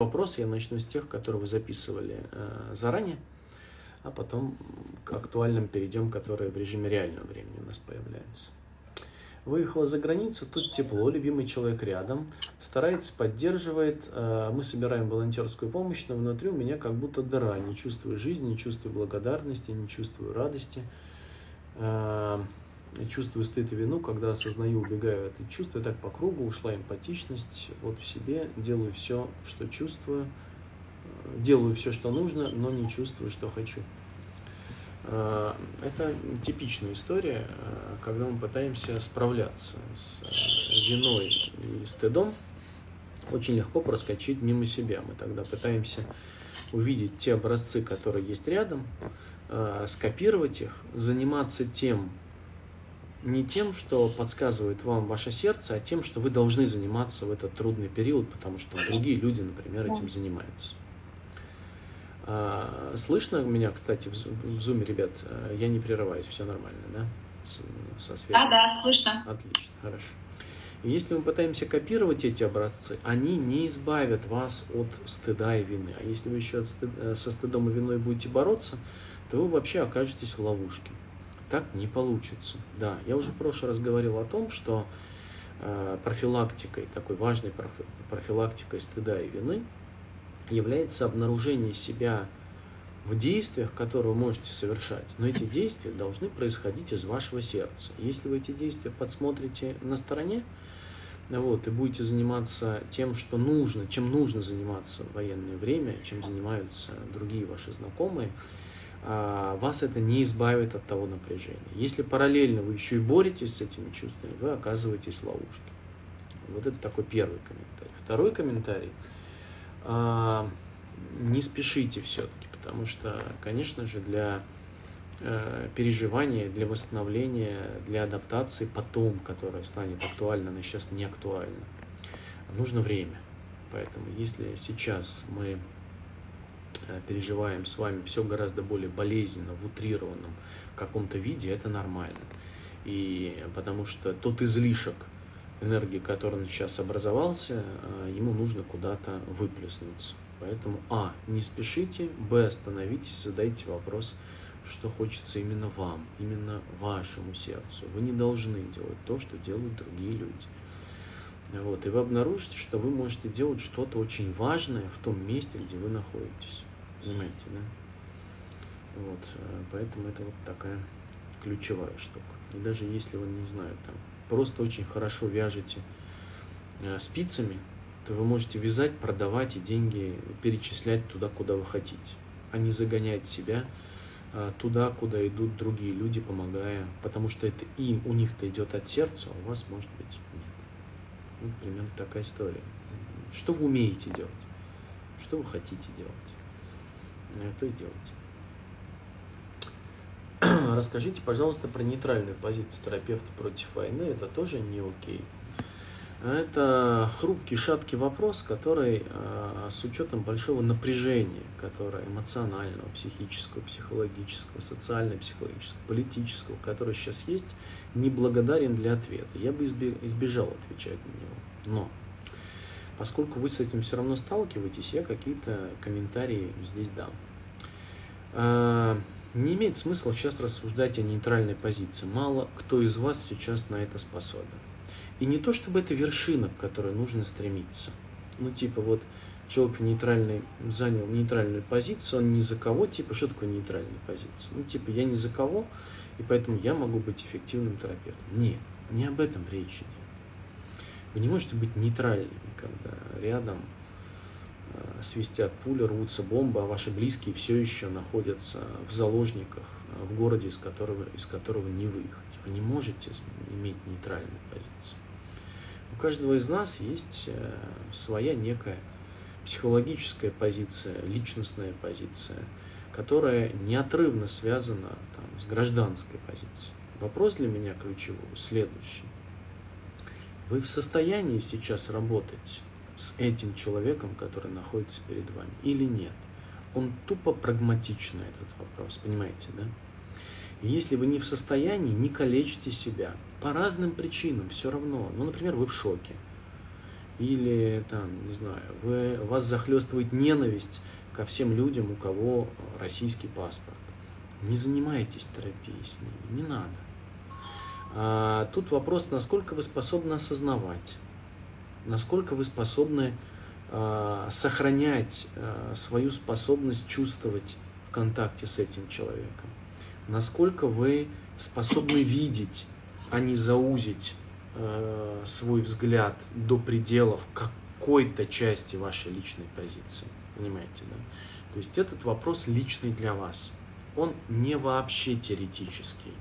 вопросы я начну с тех, которые вы записывали э, заранее, а потом к актуальным перейдем, которые в режиме реального времени у нас появляются. Выехала за границу, тут тепло, любимый человек рядом, старается, поддерживает. Э, мы собираем волонтерскую помощь, но внутри у меня как будто дыра. Не чувствую жизни, не чувствую благодарности, не чувствую радости. Э, чувствую стыд и вину, когда осознаю, убегаю от этих чувств, и так по кругу ушла эмпатичность, вот в себе делаю все, что чувствую, э, делаю все, что нужно, но не чувствую, что хочу. Э, это типичная история, э, когда мы пытаемся справляться с виной и стыдом, очень легко проскочить мимо себя. Мы тогда пытаемся увидеть те образцы, которые есть рядом, скопировать их, заниматься тем, не тем, что подсказывает вам ваше сердце, а тем, что вы должны заниматься в этот трудный период, потому что другие люди, например, этим занимаются. А, слышно меня, кстати, в зуме, ребят? Я не прерываюсь, все нормально, да? Со. Да, да, слышно. Отлично, хорошо. И если мы пытаемся копировать эти образцы, они не избавят вас от стыда и вины. А если вы еще э, со стыдом и виной будете бороться, то вы вообще окажетесь в ловушке так не получится. Да, я уже в прошлый раз говорил о том, что э, профилактикой, такой важной профилактикой стыда и вины является обнаружение себя в действиях, которые вы можете совершать. Но эти действия должны происходить из вашего сердца. Если вы эти действия подсмотрите на стороне, вот, и будете заниматься тем, что нужно, чем нужно заниматься в военное время, чем занимаются другие ваши знакомые, вас это не избавит от того напряжения. Если параллельно вы еще и боретесь с этими чувствами, вы оказываетесь в ловушке. Вот это такой первый комментарий. Второй комментарий. А, не спешите все-таки, потому что, конечно же, для э, переживания, для восстановления, для адаптации потом, которая станет актуальна, она сейчас не актуальна, нужно время. Поэтому если сейчас мы переживаем с вами все гораздо более болезненно, в утрированном каком-то виде, это нормально. И потому что тот излишек энергии, который сейчас образовался, э, ему нужно куда-то выплеснуться. Поэтому, а, не спешите, б, остановитесь, задайте вопрос, что хочется именно вам, именно вашему сердцу. Вы не должны делать то, что делают другие люди. Вот, и вы обнаружите, что вы можете делать что-то очень важное в том месте, где вы находитесь. Понимаете, да? Вот, э, поэтому это вот такая ключевая штука. И даже если вы, не знаю, там, просто очень хорошо вяжете э, спицами, то вы можете вязать, продавать и деньги перечислять туда, куда вы хотите, а не загонять себя э, туда, куда идут другие люди, помогая, потому что это им, у них-то идет от сердца, а у вас, может быть, Вот примерно такая история. Что вы умеете делать? Что вы хотите делать? то и делайте. Расскажите, пожалуйста, про нейтральную позицию терапевта против войны. Это тоже не окей. Это хрупкий, шаткий вопрос, который э, с учетом большого напряжения, которое эмоционального, психического, психологического, социально-психологического, политического, которое сейчас есть, неблагодарен для ответа. Я бы избежал отвечать на него. Но поскольку вы с этим все равно сталкиваетесь, я какие-то комментарии здесь дам. А, не имеет смысла сейчас рассуждать о нейтральной позиции. Мало кто из вас сейчас на это способен. И не то, чтобы это вершина, к которой нужно стремиться. Ну, типа, вот человек нейтральный, занял нейтральную позицию, он ни за кого, типа, что такое нейтральная позиция? Ну, типа, я ни за кого, и поэтому я могу быть эффективным терапевтом. Нет, не об этом речи идет. Вы не можете быть нейтральными, когда рядом э, свистят пули, рвутся бомбы, а ваши близкие все еще находятся в заложниках э, в городе, из которого, из которого не выехать. Вы не можете иметь нейтральную позицию. У каждого из нас есть э, своя некая психологическая позиция, личностная позиция, которая неотрывно связана там, с гражданской позицией. Вопрос для меня ключевой следующий. Вы в состоянии сейчас работать с этим человеком, который находится перед вами, или нет? Он тупо прагматичный, этот вопрос, понимаете, да? Если вы не в состоянии, не калечьте себя. По разным причинам все равно. Ну, например, вы в шоке. или там, не знаю, вы, вас захлестывает ненависть ко всем людям, у кого российский паспорт. Не занимайтесь терапией с ними, не надо. А, тут вопрос, насколько вы способны осознавать, насколько вы способны а, сохранять а, свою способность чувствовать в контакте с этим человеком, насколько вы способны видеть, а не заузить а, свой взгляд до пределов какой-то части вашей личной позиции. Понимаете, да? То есть этот вопрос личный для вас. Он не вообще теоретический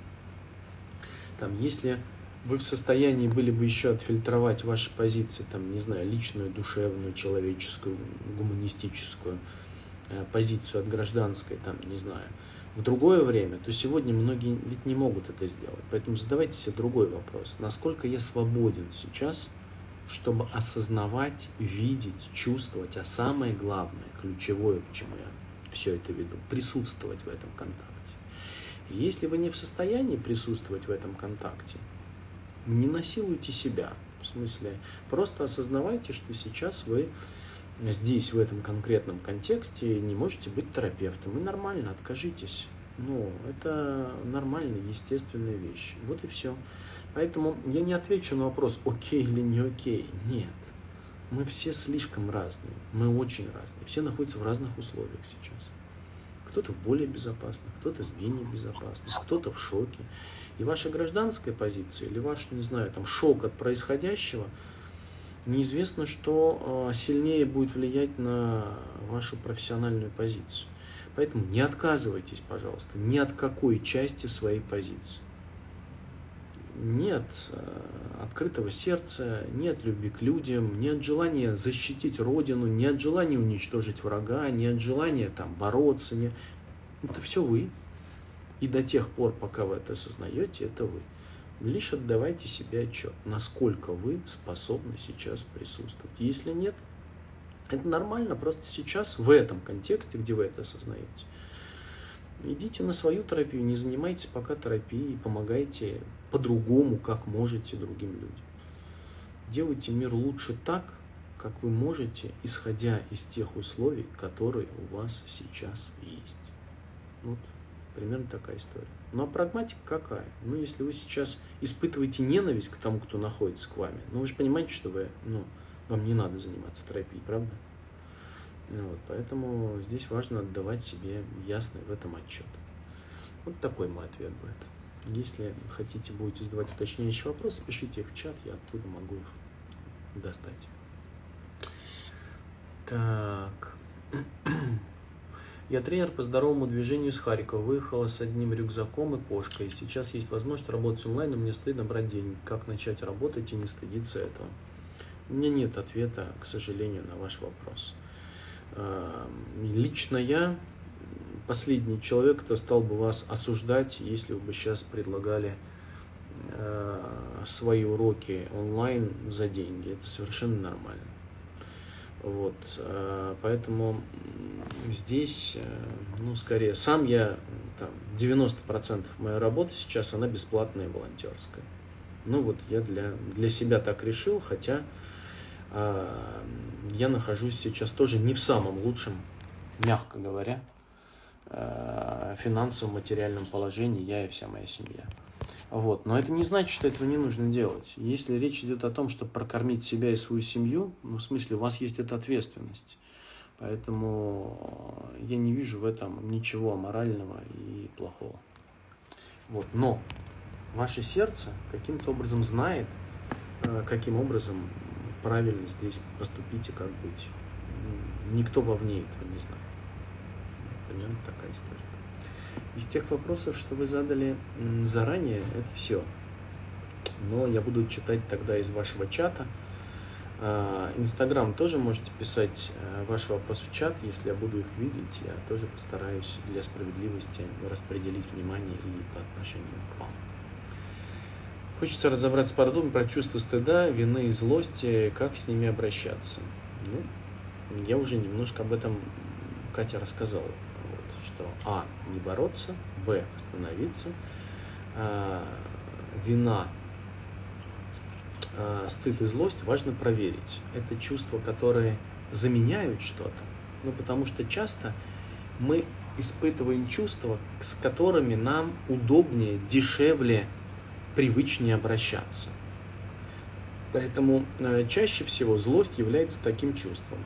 там, если вы в состоянии были бы еще отфильтровать ваши позиции, там, не знаю, личную, душевную, человеческую, гуманистическую э, позицию от гражданской, там, не знаю, в другое время, то сегодня многие ведь не могут это сделать. Поэтому задавайте себе другой вопрос. Насколько я свободен сейчас, чтобы осознавать, видеть, чувствовать, а самое главное, ключевое, к чему я все это веду, присутствовать в этом контакте. Если вы не в состоянии присутствовать в этом контакте, не насилуйте себя. В смысле, просто осознавайте, что сейчас вы здесь, в этом конкретном контексте, не можете быть терапевтом. И нормально, откажитесь. Ну, это нормальная, естественная вещь. Вот и все. Поэтому я не отвечу на вопрос, окей или не окей. Нет. Мы все слишком разные. Мы очень разные. Все находятся в разных условиях сейчас кто-то в более безопасных, кто-то в менее безопасных, кто-то в шоке. И ваша гражданская позиция или ваш, не знаю, там шок от происходящего, неизвестно, что а, сильнее будет влиять на вашу профессиональную позицию. Поэтому не отказывайтесь, пожалуйста, ни от какой части своей позиции. Нет а, открытого сердца, нет любви к людям, нет желания защитить Родину, нет желания уничтожить врага, нет желания там бороться. Не... Это все вы. И до тех пор, пока вы это осознаете, это вы. Лишь отдавайте себе отчет, насколько вы способны сейчас присутствовать. Если нет, это нормально, просто сейчас в этом контексте, где вы это осознаете, идите на свою терапию, не занимайтесь пока терапией, помогайте по-другому, как можете другим людям. Делайте мир лучше так, как вы можете, исходя из тех условий, которые у вас сейчас есть. Вот примерно такая история. Ну а прагматика какая? Ну, если вы сейчас испытываете ненависть к тому, кто находится к вами, ну вы же понимаете, что вы, ну, вам не надо заниматься терапией, правда? Вот, поэтому здесь важно отдавать себе ясный в этом отчет. Вот такой мой ответ будет. Если хотите, будете задавать уточняющие вопросы, пишите их в чат, я оттуда могу их достать. Так. Я тренер по здоровому движению из Харькова. Выехала с одним рюкзаком и кошкой. Сейчас есть возможность работать онлайн, но мне стыдно брать деньги. Как начать работать и не стыдиться этого? У меня нет ответа, к сожалению, на ваш вопрос. Эм, лично я последний человек, кто стал бы вас осуждать, если бы сейчас предлагали э, свои уроки онлайн за деньги. Это совершенно нормально. Вот, э, поэтому здесь, э, ну, скорее, сам я, там, 90% моей работы сейчас, она бесплатная и волонтерская. Ну, вот я для, для себя так решил, хотя э, я нахожусь сейчас тоже не в самом лучшем, мягко говоря, э, финансовом, материальном положении, я и вся моя семья. Вот. Но это не значит, что этого не нужно делать. Если речь идет о том, чтобы прокормить себя и свою семью, ну, в смысле, у вас есть эта ответственность. Поэтому я не вижу в этом ничего аморального и плохого. Вот. Но ваше сердце каким-то образом знает, э, каким образом правильно здесь поступить и как быть. Никто вовне этого не знает. Примерно такая история. Из тех вопросов, что вы задали заранее, это все. Но я буду читать тогда из вашего чата. А, Инстаграм тоже можете писать э, ваш вопрос в чат, если я буду их видеть, я тоже постараюсь для справедливости распределить внимание и по отношению к вам. Хочется разобраться с про чувство стыда, вины и злости, как с ними обращаться. Ну, я уже немножко об этом Катя рассказала что А. Не бороться, Б. Остановиться, а, вина э, стыд и злость важно проверить. Это чувства, которые заменяют что-то. Ну, потому что часто мы испытываем чувства, с которыми нам удобнее, дешевле, привычнее обращаться. Поэтому э, чаще всего злость является таким чувством.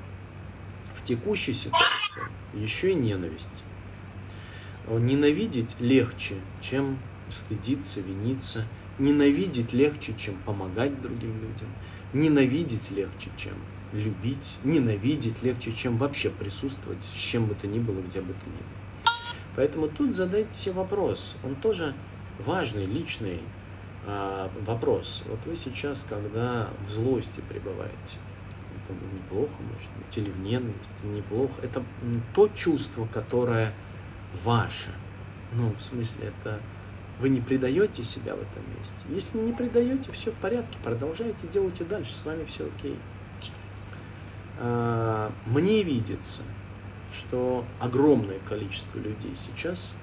В текущей ситуации еще и ненависть. Ненавидеть легче, чем стыдиться, виниться. Ненавидеть легче, чем помогать другим людям. Ненавидеть легче, чем любить. Ненавидеть легче, чем вообще присутствовать с чем бы то ни было, где бы то ни было. Поэтому тут задайте себе вопрос. Он тоже важный, личный а, вопрос. Вот вы сейчас, когда в злости пребываете, это неплохо, может быть, или в ненависти, неплохо. Это то чувство, которое ваше. Ну, в смысле, это вы не предаете себя в этом месте. Если не предаете, все в порядке, продолжайте, делайте дальше, с вами все окей. А, мне видится, что огромное количество людей сейчас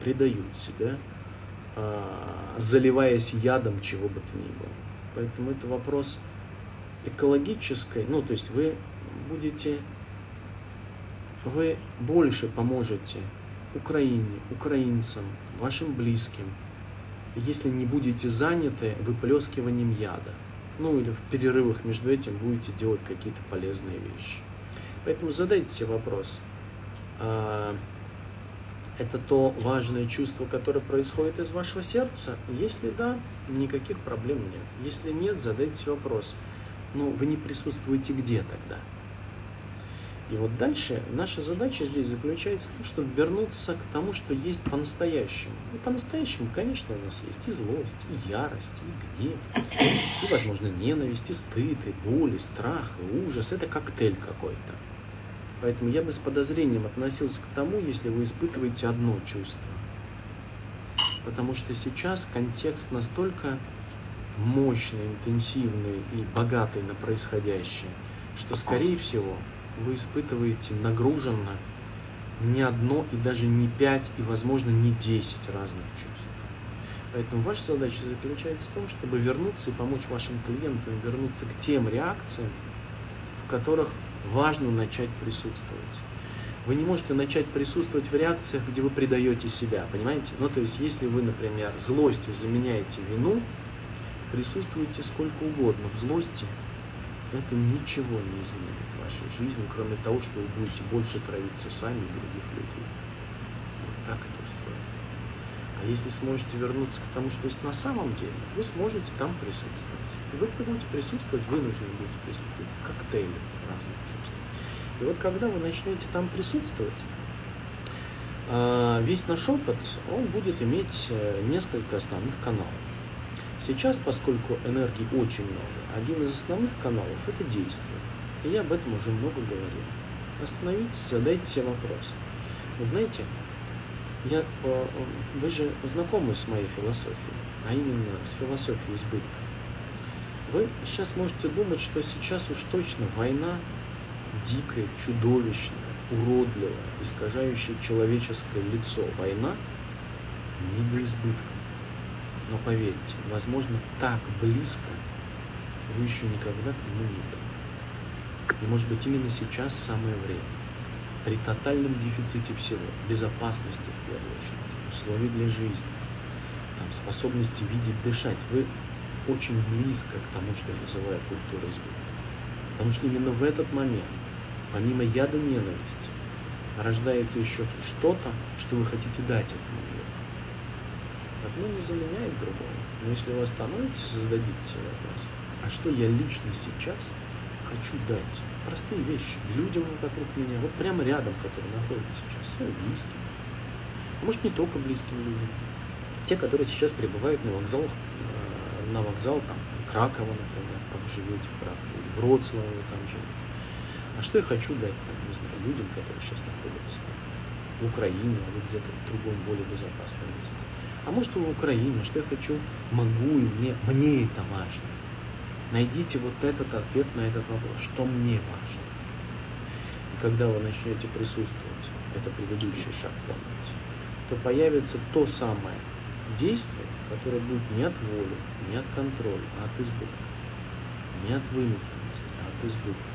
предают себя, а, заливаясь ядом чего бы то ни было. Поэтому это вопрос экологической, ну то есть вы будете, вы больше поможете Украине, украинцам, вашим близким, если не будете заняты выплескиванием яда. Ну или в перерывах между этим будете делать какие-то полезные вещи. Поэтому задайте себе вопрос. А, это то важное чувство, которое происходит из вашего сердца? Если да, никаких проблем нет. Если нет, задайте себе вопрос. Ну, вы не присутствуете где тогда? И вот дальше наша задача здесь заключается в том, чтобы вернуться к тому, что есть по-настоящему. И по-настоящему, конечно, у нас есть и злость, и ярость, и гнев, и, возможно, ненависть, и стыд, и боль, и страх, и ужас. Это коктейль какой-то. Поэтому я бы с подозрением относился к тому, если вы испытываете одно чувство. Потому что сейчас контекст настолько мощный, интенсивный и богатый на происходящее, что, скорее всего, вы испытываете нагруженно не одно и даже не пять и, возможно, не десять разных чувств. Поэтому ваша задача заключается в том, чтобы вернуться и помочь вашим клиентам вернуться к тем реакциям, в которых важно начать присутствовать. Вы не можете начать присутствовать в реакциях, где вы предаете себя, понимаете? Ну, то есть, если вы, например, злостью заменяете вину, присутствуйте сколько угодно в злости, это ничего не изменит в вашей жизни, кроме того, что вы будете больше травиться сами и других людей. Вот так это устроено. А если сможете вернуться к тому, что есть на самом деле, вы сможете там присутствовать. И вы будете присутствовать, вынуждены будете присутствовать в коктейле разных чувств. И вот когда вы начнете там присутствовать, а, весь наш опыт, он будет иметь э, несколько основных каналов. Сейчас, поскольку энергии очень много, один из основных каналов – это действие. И я об этом уже много говорил. Остановитесь, задайте себе вопрос. Вы знаете, я, э, вы же знакомы с моей философией, а именно с философией избытка. Вы сейчас можете думать, что сейчас уж точно война дикая, чудовищная, уродливая, искажающая человеческое лицо война не до избытка. Но поверьте, возможно, так близко вы еще никогда к нему не были. И может быть именно сейчас самое время. При тотальном дефиците всего, безопасности в первую очередь, условий для жизни, там, способности видеть, дышать, вы очень близко к тому, что я называю культурой избытка. Потому что именно в этот момент, помимо яда ненависти, рождается еще что-то, что вы хотите дать этому. Одно не заменяет другое. Но если вы остановитесь и зададите себе вопрос, а что я лично сейчас хочу дать? Простые вещи людям вокруг меня, вот прямо рядом, которые находятся сейчас, своим близким. А может не только близким людям. Те, которые сейчас пребывают на вокзалах, э, на вокзал там Кракова, например, вы живете в Кракове, в Вроцлаве там живете. А что я хочу дать там, не знаю, людям, которые сейчас находятся там, в Украине, или где-то в другом более безопасном месте а может в Украине, что я хочу, могу и мне, мне это важно. Найдите вот этот ответ на этот вопрос, что мне важно. И когда вы начнете присутствовать, это предыдущий шаг помните, то появится то самое действие, которое будет не от воли, не от контроля, а от избытка. Не от вынужденности, а от избытка.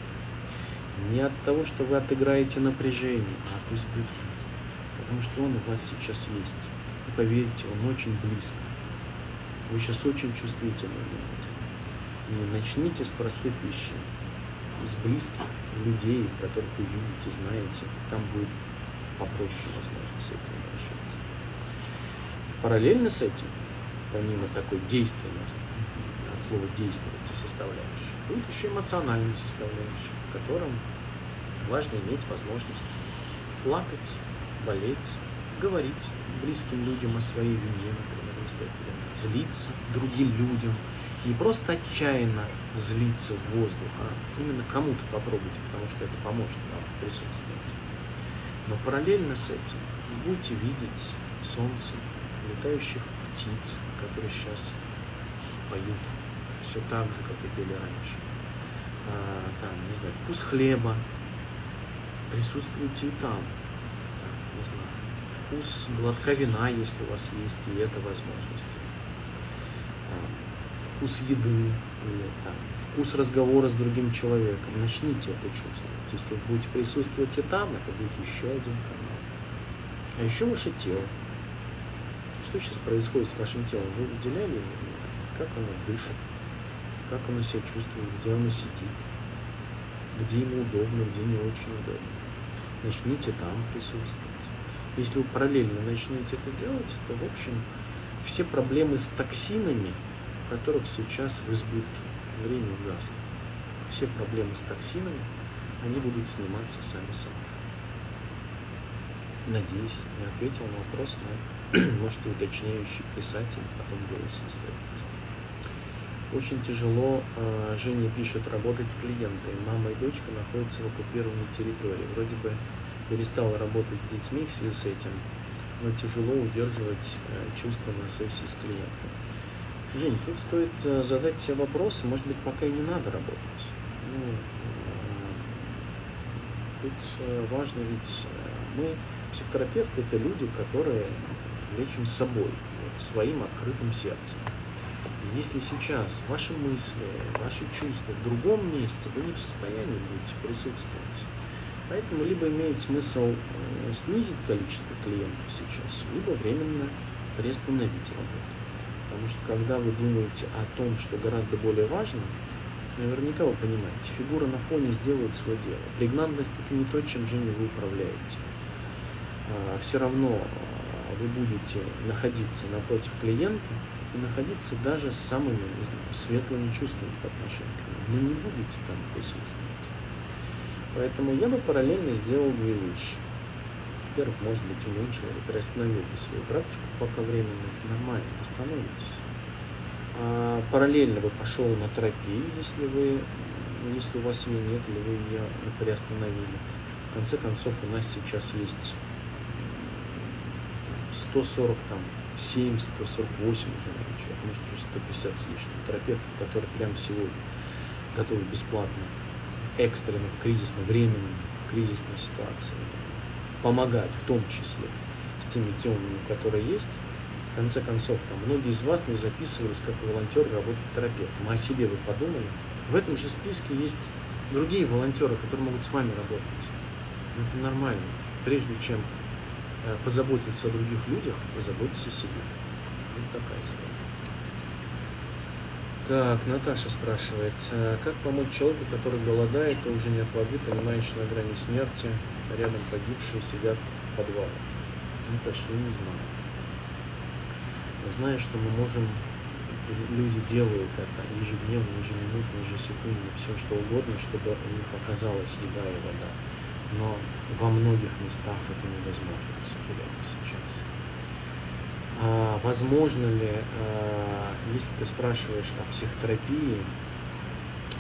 Не от того, что вы отыграете напряжение, а от избытка. Потому что он у вас сейчас есть. И поверьте, он очень близко. Вы сейчас очень чувствительны будете. Начните с простых вещей. С близких людей, которых вы видите, знаете. Там будет попроще, возможно, с этим обращаться. Параллельно с этим, помимо такой действенности, от слова действовать составляющей, будет еще эмоциональная составляющая, в котором важно иметь возможность плакать, болеть, говорить близким людям о своей вине, например, если это злиться другим людям, не просто отчаянно злиться в воздух, а именно кому-то попробуйте, потому что это поможет вам присутствовать. Но параллельно с этим вы будете видеть солнце, летающих птиц, которые сейчас поют все так же, как и пели раньше. А, там, не знаю, вкус хлеба. Присутствуйте и там. там не знаю, вкус глотка вина, если у вас есть и эта возможность. Там, вкус еды или там, вкус разговора с другим человеком. Начните это чувствовать. Если вы будете присутствовать и там, это будет еще один канал. А еще ваше тело. Что сейчас происходит с вашим телом? Вы выделяли его? Как оно дышит? Как оно себя чувствует? Где оно сидит? Где ему удобно, где не очень удобно? Начните там присутствовать. Если вы параллельно начнете это делать, то, в общем, все проблемы с токсинами, которых сейчас в избытке, время угасло. Все проблемы с токсинами, они будут сниматься сами собой. Надеюсь, я ответил на вопрос, но можете уточняющий писать и потом голосом задать. Очень тяжело, э, Женя пишет, работать с клиентами. Мама и дочка находятся в оккупированной территории. Вроде бы перестала работать с детьми в связи с этим, но тяжело удерживать э, чувства на сессии с клиентом. Жень, тут стоит э, задать себе вопросы, может быть, пока и не надо работать. Ну, тут важно ведь мы, психотерапевты, это люди, которые лечим собой, вот, своим открытым сердцем. И если сейчас ваши мысли, ваши чувства в другом месте, вы не в состоянии будете присутствовать. Поэтому либо имеет смысл э, снизить количество клиентов сейчас, либо временно приостановить работу. Потому что когда вы думаете о том, что гораздо более важно, наверняка вы понимаете, фигура на фоне сделает свое дело. Прегнантность это не то, чем же вы управляете. А, все равно а, вы будете находиться напротив клиента, и находиться даже с самыми не знаю, светлыми чувствами по отношению к нему, но не будете там присутствовать. Поэтому я бы параллельно сделал две вещи. Во-первых, может быть, уменьшил или приостановил бы свою практику, пока временно это нормально, восстановитесь. А параллельно бы пошел на терапию, если вы если у вас ее нет, или вы ее приостановили. В конце концов, у нас сейчас есть 140 там 7, 148 уже человек, может уже 150 с лишним терапевтов, которые прямо сегодня готовы бесплатно экстренных, в кризисном, временном, в кризисной ситуации помогать, в том числе с теми темами, которые есть. В конце концов, там, многие из вас не записывались как волонтеры работать терапевтом. А о себе вы подумали? В этом же списке есть другие волонтеры, которые могут с вами работать. Это нормально. Прежде чем Э, позаботиться о других людях, позаботиться о себе. Вот такая история. Так, Наташа спрашивает, «А как помочь человеку, который голодает, и уже нет воды, понимаешь, на грани смерти, рядом погибшие сидят в подвалах? Наташа, я не знаю. Я знаю, что мы можем, люди делают это ежедневно, ежеминутно, ежесекундно, все что угодно, чтобы у них оказалась еда и вода но во многих местах это невозможно, к сожалению, сейчас. А, возможно ли, а, если ты спрашиваешь о психотерапии...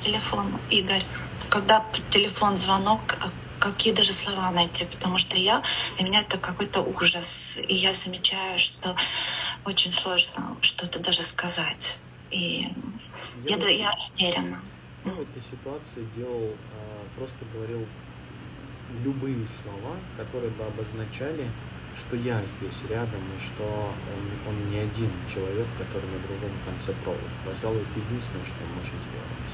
Телефон, Игорь, когда телефон, звонок, а какие даже слова найти, потому что я, для меня это какой-то ужас, и я замечаю, что очень сложно что-то даже сказать, и я, я, я растеряна. Я в этой ситуации делал, просто говорил любые слова, которые бы обозначали, что я здесь рядом и что он, он не один человек, который на другом конце провода. Пожалуй, это единственное, что он может сделать.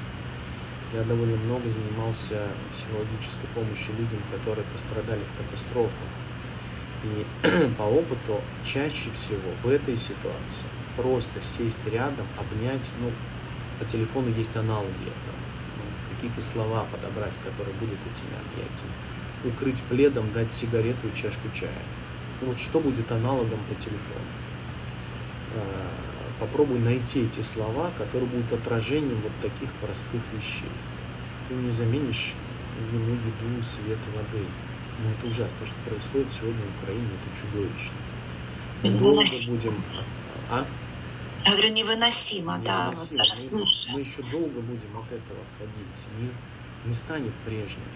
Я довольно много занимался психологической помощью людям, которые пострадали в катастрофах. И по опыту чаще всего в этой ситуации просто сесть рядом, обнять, ну, по телефону есть аналоги этого, ну, какие-то слова подобрать, которые будут этими объятиями, укрыть пледом, дать сигарету и чашку чая. Ну, вот что будет аналогом по телефону? А, попробуй найти эти слова, которые будут отражением вот таких простых вещей. Ты не заменишь вину, еду, свет, воды. Но это ужасно. То, что происходит сегодня в Украине, это чудовищно. Долго будем... А? Я говорю, невыносимо, невыносимо. да. Вот даже мы, мы еще долго будем от этого ходить. Мир не станет прежним.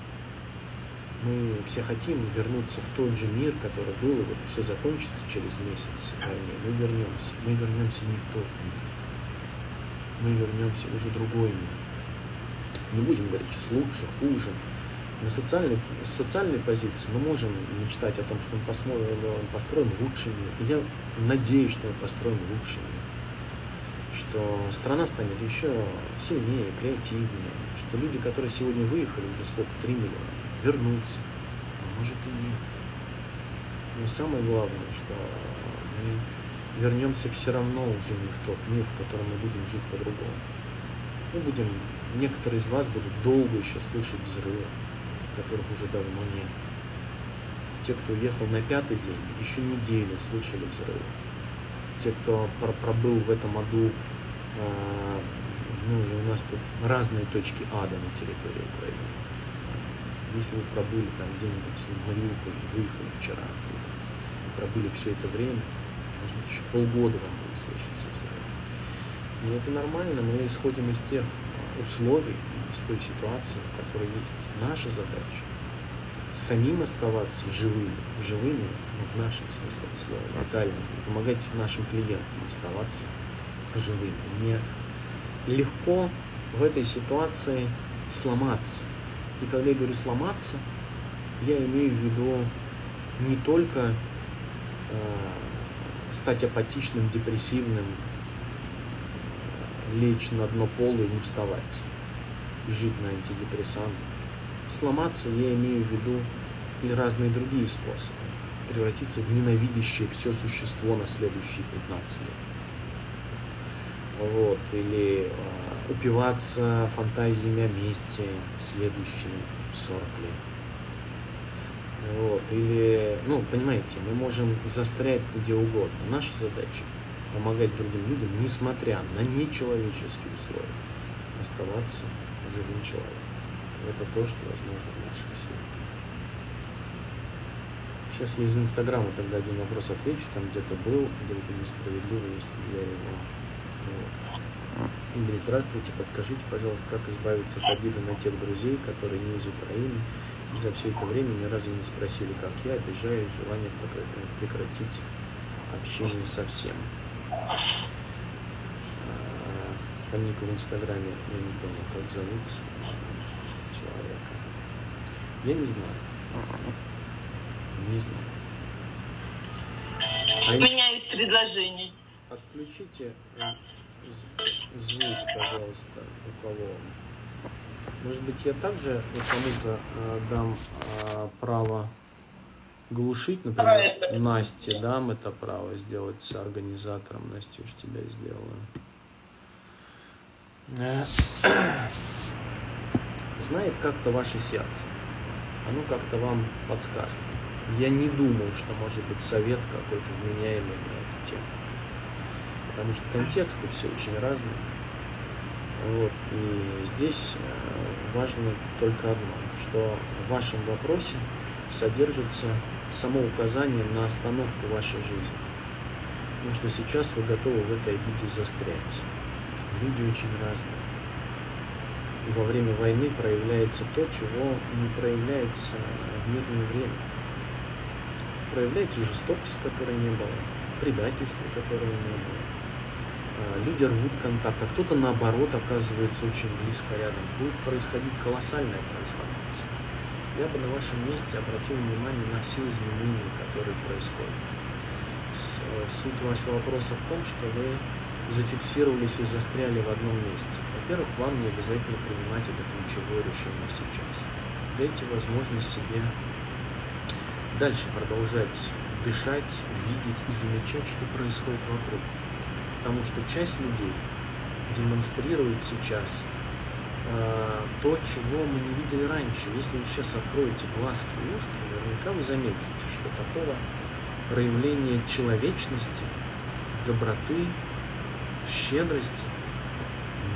Мы все хотим вернуться в тот же мир, который был, и вот все закончится через месяц войны. Мы вернемся. Мы вернемся не в тот мир. Мы вернемся в уже другой мир. Не будем говорить сейчас лучше, хуже на социальной, с социальной позиции мы можем мечтать о том, что мы построим, мы построим лучший мир. И я надеюсь, что мы построим лучший мир. Что страна станет еще сильнее, креативнее. Что люди, которые сегодня выехали, уже сколько, 3 миллиона, вернутся. А может и нет. Но самое главное, что мы вернемся все равно уже не в тот мир, в котором мы будем жить по-другому. Мы будем, некоторые из вас будут долго еще слышать взрывы которых уже давно нет. Те, кто уехал на пятый день, еще неделю слышали взрывы. Те, кто пробыл в этом аду, а, ну и у нас тут разные точки ада на территории Украины. Если вы пробыли там где-нибудь в Мариуполе, выехали вчера оттуда, и пробыли все это время, может быть, еще полгода вам будет слышаться взрывы. И это нормально, мы исходим из тех условий, из той ситуации, которая есть. Наша задача самим оставаться живыми, живыми ну, в нашем смысле слова, витальными, помогать нашим клиентам оставаться живыми. Мне легко в этой ситуации сломаться. И когда я говорю сломаться, я имею в виду не только э, стать апатичным, депрессивным, э, лечь на дно пола и не вставать и жить на антидепрессантах. Сломаться я имею в виду и разные другие способы. Превратиться в ненавидящее все существо на следующие 15 лет. Вот, или э, упиваться фантазиями о месте следующие 40 лет. Вот, или, ну, понимаете, мы можем застрять где угодно. Наша задача помогать другим людям, несмотря на нечеловеческие условия, оставаться живым человеком. Это то, что возможно в наших силах. Сейчас я из Инстаграма тогда один вопрос отвечу, там где-то был, бы несправедливо, если я его... Игорь, здравствуйте, подскажите, пожалуйста, как избавиться от обиды на тех друзей, которые не из Украины, и за все это время ни разу не спросили, как я, обижаюсь, желание прекратить общение совсем нику в Инстаграме, я не помню, как зовут человека. Я не знаю. Не знаю. А У меня есть предложение. Отключите э, звук, пожалуйста, у кого Может быть, я также кому-то э, дам э, право глушить, например, Насте дам это право сделать с организатором. Настюш, тебя сделаю. Э, знает как-то ваше сердце. Оно как-то вам подскажет. Я не думаю, что может быть совет какой-то вменяемый на эту тему. Потому что контексты все очень разные. Вот. И здесь э, важно только одно, что в вашем вопросе содержится само указание на остановку вашей жизни. Потому что сейчас вы готовы в этой обиде застрять люди очень разные. И во время войны проявляется то, чего не проявляется в мирное время. Проявляется жестокость, которой не было, предательство, которого не было. А, люди рвут контакт, а кто-то наоборот оказывается очень близко рядом. Будет происходить колоссальная трансформация. Я бы на вашем месте обратил внимание на все изменения, которые происходят. Суть вашего вопроса в том, что вы зафиксировались и застряли в одном месте. во-первых, вам не обязательно принимать это ключевое решение сейчас. Дайте возможность себе дальше продолжать дышать, видеть и замечать, что происходит вокруг. Потому что часть людей демонстрирует сейчас э, то, чего мы не видели раньше. Если вы сейчас откроете глазки и ушки, наверняка вы заметите, что такого проявления человечности, доброты, щедрости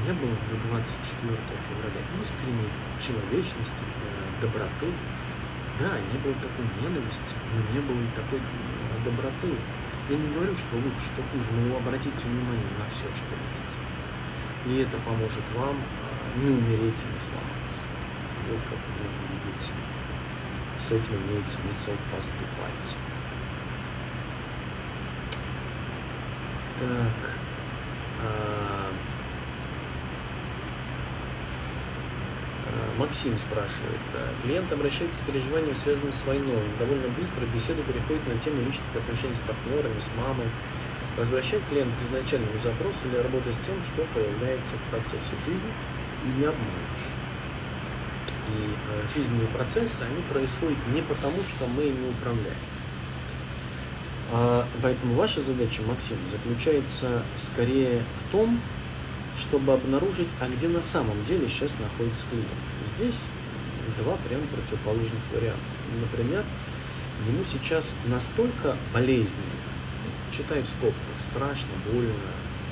не было до 24 февраля. Искренней человечности, э, доброты. Да, не было такой ненависти, но не было и такой э, доброты. Я не говорю, что лучше, что хуже, но обратите внимание на все, что видите. И это поможет вам э, не умереть и не сломаться. Вот как вы видите. С этим имеет смысл поступать. Так. А, а, Максим спрашивает. Клиент обращается с переживанием, связанным с войной. Довольно быстро беседа переходит на тему личных отношений с партнерами, с мамой. Возвращает клиент к изначальному запросу или работа с тем, что появляется в процессе жизни, и не обманешь. И э, жизненные процессы, они происходят не потому, что мы ими управляем. А, поэтому ваша задача, Максим, заключается скорее в том, чтобы обнаружить, а где на самом деле сейчас находится клиент. Здесь два прямо противоположных варианта. Например, ему сейчас настолько болезненно, читай в скобках, страшно, больно,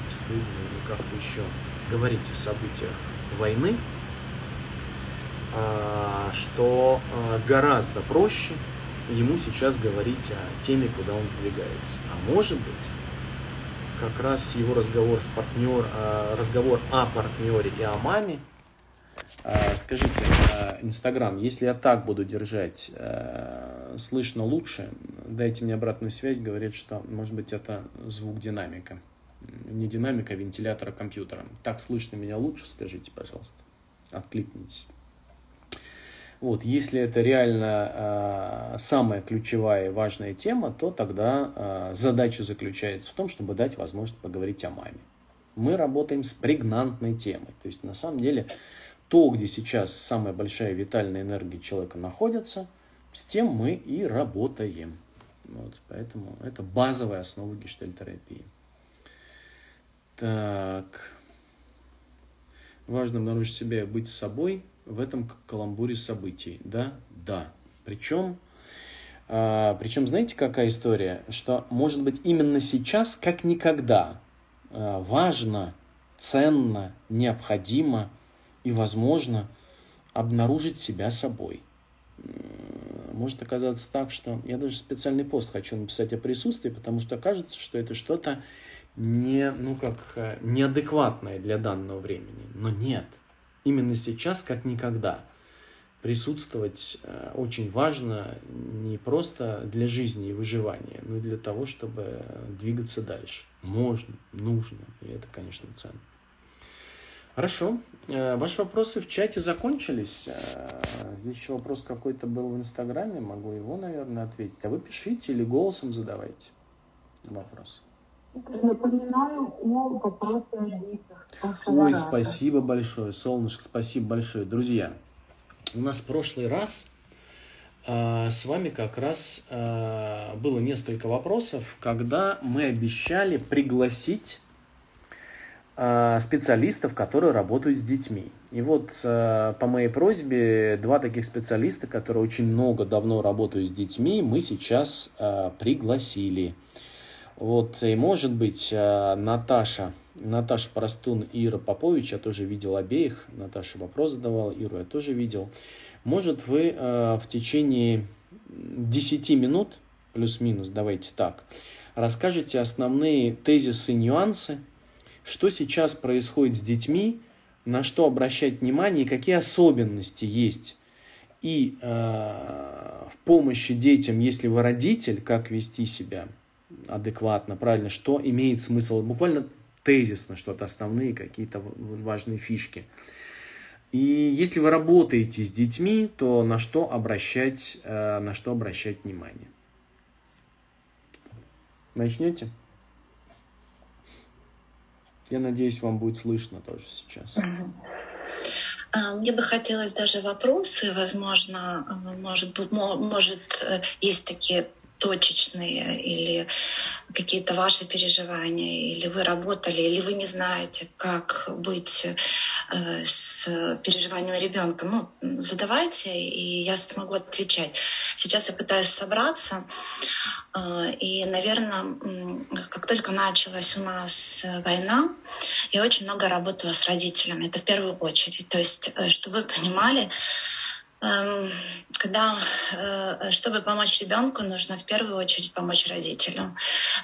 стыдно или как вы еще говорите о событиях войны, а, что а, гораздо проще ему сейчас говорить о теме, куда он сдвигается. А может быть, как раз его разговор с партнер, а, разговор о партнере и о маме. А, скажите, а, Инстаграм, если я так буду держать, слышно лучше, дайте мне обратную связь, говорят, что может быть это звук динамика. Не динамика, а вентилятора компьютера. Так слышно меня лучше, скажите, пожалуйста. Откликнитесь. Вот, если это реально э, самая ключевая и важная тема, то тогда э, задача заключается в том, чтобы дать возможность поговорить о маме. Мы работаем с прегнантной темой. То есть на самом деле то, где сейчас самая большая витальная энергия человека находится, с тем мы и работаем. Вот, поэтому это базовая основа гештальтерапии. Так. Важно обнаружить себя и быть собой – в этом каламбуре событий. Да, да. Причем, а, причем, знаете, какая история? Что, может быть, именно сейчас, как никогда, а, важно, ценно, необходимо и возможно обнаружить себя собой. Может оказаться так, что я даже специальный пост хочу написать о присутствии, потому что кажется, что это что-то не, ну как, э, неадекватное для данного времени. Но нет – именно сейчас, как никогда. Присутствовать э, очень важно не просто для жизни и выживания, но и для того, чтобы двигаться дальше. Можно, нужно, и это, конечно, ценно. Хорошо. Э, ваши вопросы в чате закончились. Э, здесь еще вопрос какой-то был в Инстаграме. Могу его, наверное, ответить. А вы пишите или голосом задавайте вопрос. Напоминаю о вопросе о детях. Ой, спасибо большое, солнышко, спасибо большое. Друзья, у нас в прошлый раз э, с вами как раз э, было несколько вопросов, когда мы обещали пригласить специалистов, которые работают с детьми. И вот э, по моей просьбе два таких специалиста, которые очень много давно работают с детьми, мы сейчас э, пригласили. Вот, и может быть, э, Наташа, Наташа Простун и Ира Попович, я тоже видел обеих, Наташа вопрос задавала, Иру я тоже видел. Может, вы э, в течение 10 минут, плюс-минус, давайте так, расскажете основные тезисы, нюансы, что сейчас происходит с детьми, на что обращать внимание какие особенности есть и э, в помощи детям, если вы родитель, как вести себя – адекватно, правильно, что имеет смысл, буквально тезисно что-то, основные какие-то важные фишки. И если вы работаете с детьми, то на что обращать, э, на что обращать внимание? Начнете? Я надеюсь, вам будет слышно тоже сейчас. А, мне бы хотелось даже вопросы, возможно, может быть, может, есть такие точечные или какие-то ваши переживания, или вы работали, или вы не знаете, как быть э, с переживанием ребенка, ну, задавайте, и я смогу отвечать. Сейчас я пытаюсь собраться, э, и, наверное, как только началась у нас война, я очень много работала с родителями, это в первую очередь. То есть, э, чтобы вы понимали, когда, э, чтобы помочь ребенку, нужно в первую очередь помочь родителю.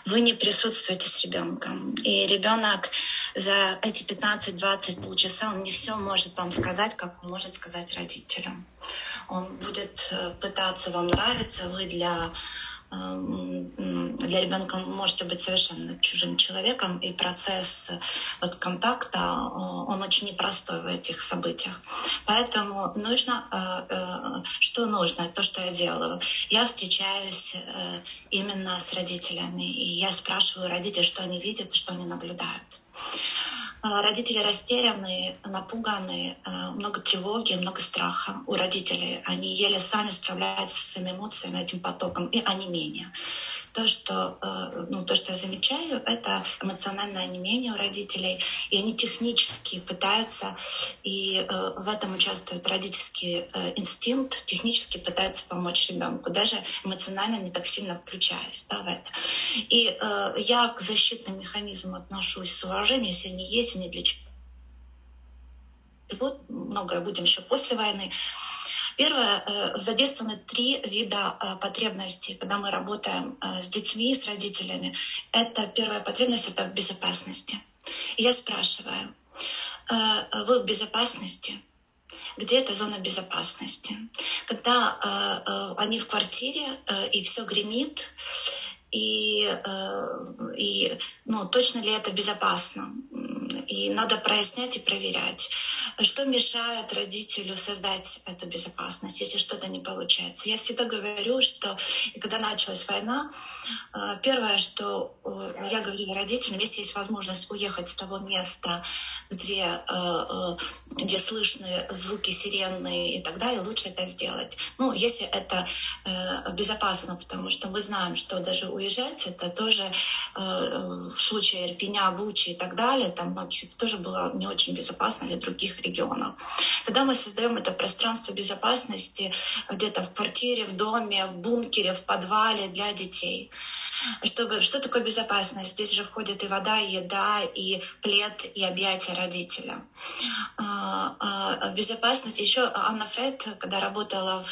Вы не присутствуете с ребенком. И ребенок за эти 15-20 полчаса, он не все может вам сказать, как он может сказать родителям. Он будет э, пытаться вам нравиться, вы для для ребенка можете быть совершенно чужим человеком, и процесс вот, контакта, он очень непростой в этих событиях. Поэтому нужно, э, э, что нужно, то, что я делаю. Я встречаюсь э, именно с родителями, и я спрашиваю родителей, что они видят что они наблюдают. А, родители растеряны, напуганы, а, много тревоги, много страха у родителей. Они еле сами справляются со своими эмоциями, этим потоком и онемение. То, что, э, ну, то, что я замечаю, это эмоциональное онемение у родителей, и они технически пытаются, и э, в этом участвует родительский э, инстинкт, технически пытаются помочь ребенку, даже эмоционально не так сильно включаясь да, в это. И я к защитным механизмам отношусь с уважением, если они есть, они для чего вот многое будем еще после войны. Первое, э, задействованы три вида э, потребностей, когда мы работаем э, с детьми, с родителями. Это первая потребность — это в безопасности. И я спрашиваю, вы в безопасности? где эта зона безопасности. Когда они в квартире и все гремит, и, и ну, точно ли это безопасно. И надо прояснять и проверять. Что мешает родителю создать эту безопасность, если что-то не получается? Я всегда говорю, что когда началась война, э, первое, что э, я говорю родителям, если есть возможность уехать с того места, где, где слышны звуки сирены и так далее, лучше это сделать. Ну, если это безопасно, потому что мы знаем, что даже уезжать, это тоже э, в случае Ирпеня, Бучи и так далее, там это тоже было не очень безопасно для других регионов. Тогда мы создаем это пространство безопасности где-то в квартире, в доме, в бункере, в подвале для детей. Чтобы, что такое безопасность? Здесь же входит и вода, и еда, и плед, и объятия родителя. А, а, безопасность. Еще Анна Фред, когда работала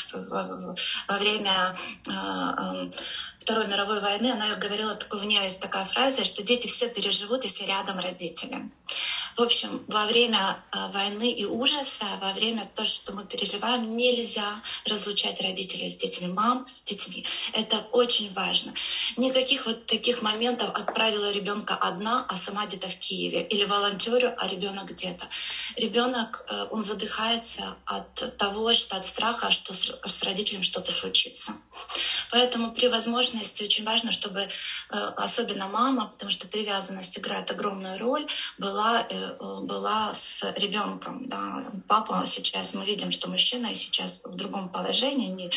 во время а, Второй мировой войны, она говорила, такой, у нее есть такая фраза, что дети все переживут, если рядом родители. В общем, во время э, войны и ужаса, во время того, что мы переживаем, нельзя разлучать родителей с детьми, мам с детьми. Это очень важно. Никаких вот таких моментов отправила ребенка одна, а сама где-то в Киеве, или волонтерю, а ребенок где-то. Ребенок, э, он задыхается от того, что от страха, что с родителем что-то случится. Поэтому при возможности очень важно, чтобы э, особенно мама, потому что привязанность играет огромную роль, была была с ребенком. Да. Папа сейчас, мы видим, что мужчина сейчас в другом положении, они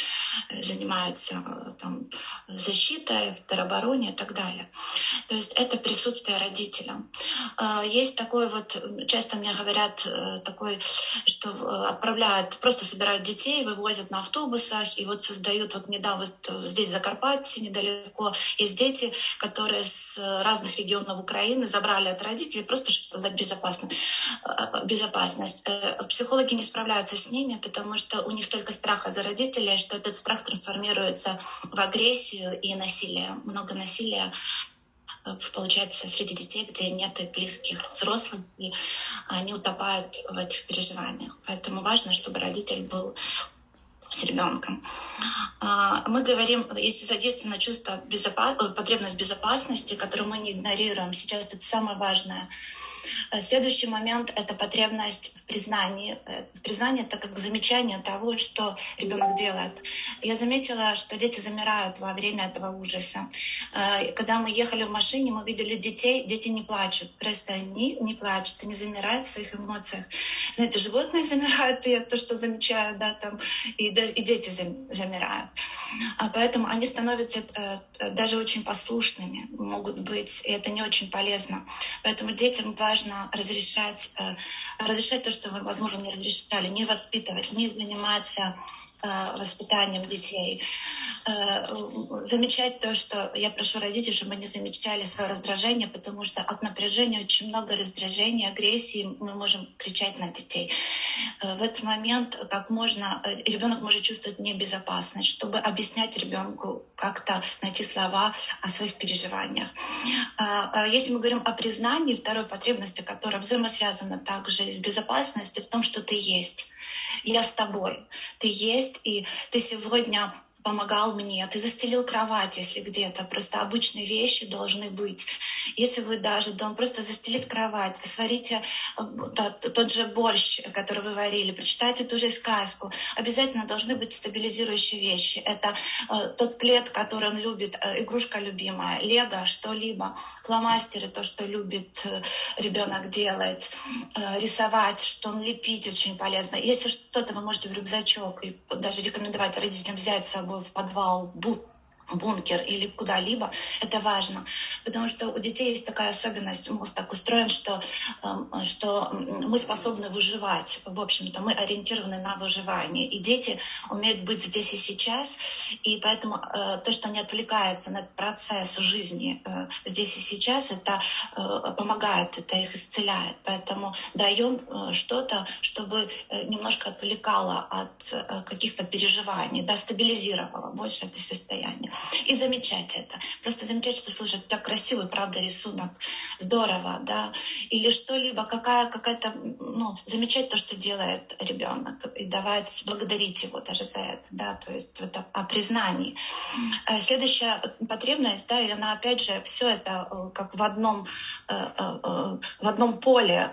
занимаются там, защитой, теробороне и так далее. То есть это присутствие родителя. А, есть такой вот, часто мне говорят э, такой, что отправляют, просто собирают детей, вывозят на автобусах и вот создают, вот недавно вот здесь в Закарпатье недалеко, есть дети, которые с разных регионов Украины забрали от родителей просто, чтобы создать безопасность э, безопасность. Э, психологи не справляются с ними, потому что у них столько страха за родителей, что этот страх трансформируется в агрессию и насилие. Много насилия э, получается среди детей, где нет близких взрослых, и они утопают в этих переживаниях. Поэтому важно, чтобы родитель был с ребенком. А, мы говорим, если задействовано чувство безопас... потребность безопасности, которую мы не игнорируем, сейчас это самое важное Следующий момент — это потребность в признании. Признание — это как замечание того, что ребенок делает. Я заметила, что дети замирают во время этого ужаса. Когда мы ехали в машине, мы видели детей, дети не плачут. Просто они не плачут, они замирают в своих эмоциях. Знаете, животные замирают, и я то, что замечаю, да, там, и, и дети замирают. А поэтому они становятся э, даже очень послушными, могут быть, и это не очень полезно. Поэтому детям важно разрешать, э, разрешать то, что вы, возможно, не разрешали, не воспитывать, не заниматься воспитанием детей. Э, замечать то, что я прошу родителей, чтобы они замечали свое раздражение, потому что от напряжения очень много раздражения, агрессии, мы можем кричать на детей. Э, в этот момент как можно ребенок может чувствовать небезопасность, чтобы объяснять ребенку как-то найти слова о своих переживаниях. А, а если мы говорим о признании, второй потребности, которая взаимосвязана также с безопасностью, в том, что ты есть я с тобой. Ты есть, и ты сегодня помогал мне, ты застелил кровать, если где-то. Просто обычные вещи должны быть. Если вы даже дом просто застелить кровать, сварите э, тот, тот же борщ, который вы варили, прочитайте ту же сказку, обязательно должны быть стабилизирующие вещи. Это э, тот плед, который он любит, э, игрушка любимая, лего, что-либо, фломастеры, то, что любит э, ребенок делать, э, рисовать, что он лепить очень полезно. Если что-то вы можете в рюкзачок и даже рекомендовать родителям взять с собой в подвал, бункер или куда-либо, это важно. Потому что у детей есть такая особенность, мозг так устроен, что, эм, что мы способны выживать. В общем-то, мы ориентированы на выживание. И дети умеют быть здесь и сейчас, и поэтому э, то, что они отвлекаются на процесс жизни э, здесь и сейчас, это э, помогает, это их исцеляет. Поэтому даем что-то, чтобы немножко отвлекало от каких-то переживаний, да, стабилизировало больше это состояние и замечать это. Просто замечать, что, слушай, так красивый, правда, рисунок, здорово, да, или что-либо, какая, какая-то, ну, замечать то, что делает ребенок, и давать, благодарить его даже за это, да, то есть это о признании. Э, следующая потребность, да, и она, опять же, все это э, как в одном, э, в одном поле,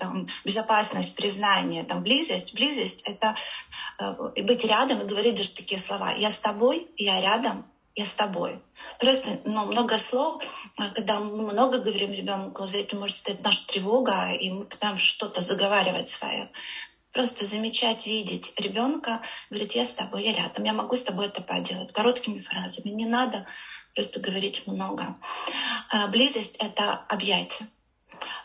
там, безопасность, признание, там, близость, близость — это быть рядом и говорить даже такие слова. Я с тобой, я рядом, я с тобой. Просто ну, много слов, а когда мы много говорим ребенку, за это может стоять наша тревога, и мы пытаемся что-то заговаривать свое. Просто замечать, видеть ребенка, говорить, я с тобой, я рядом, я могу с тобой это поделать. Короткими фразами. Не надо просто говорить много. А близость — это объятие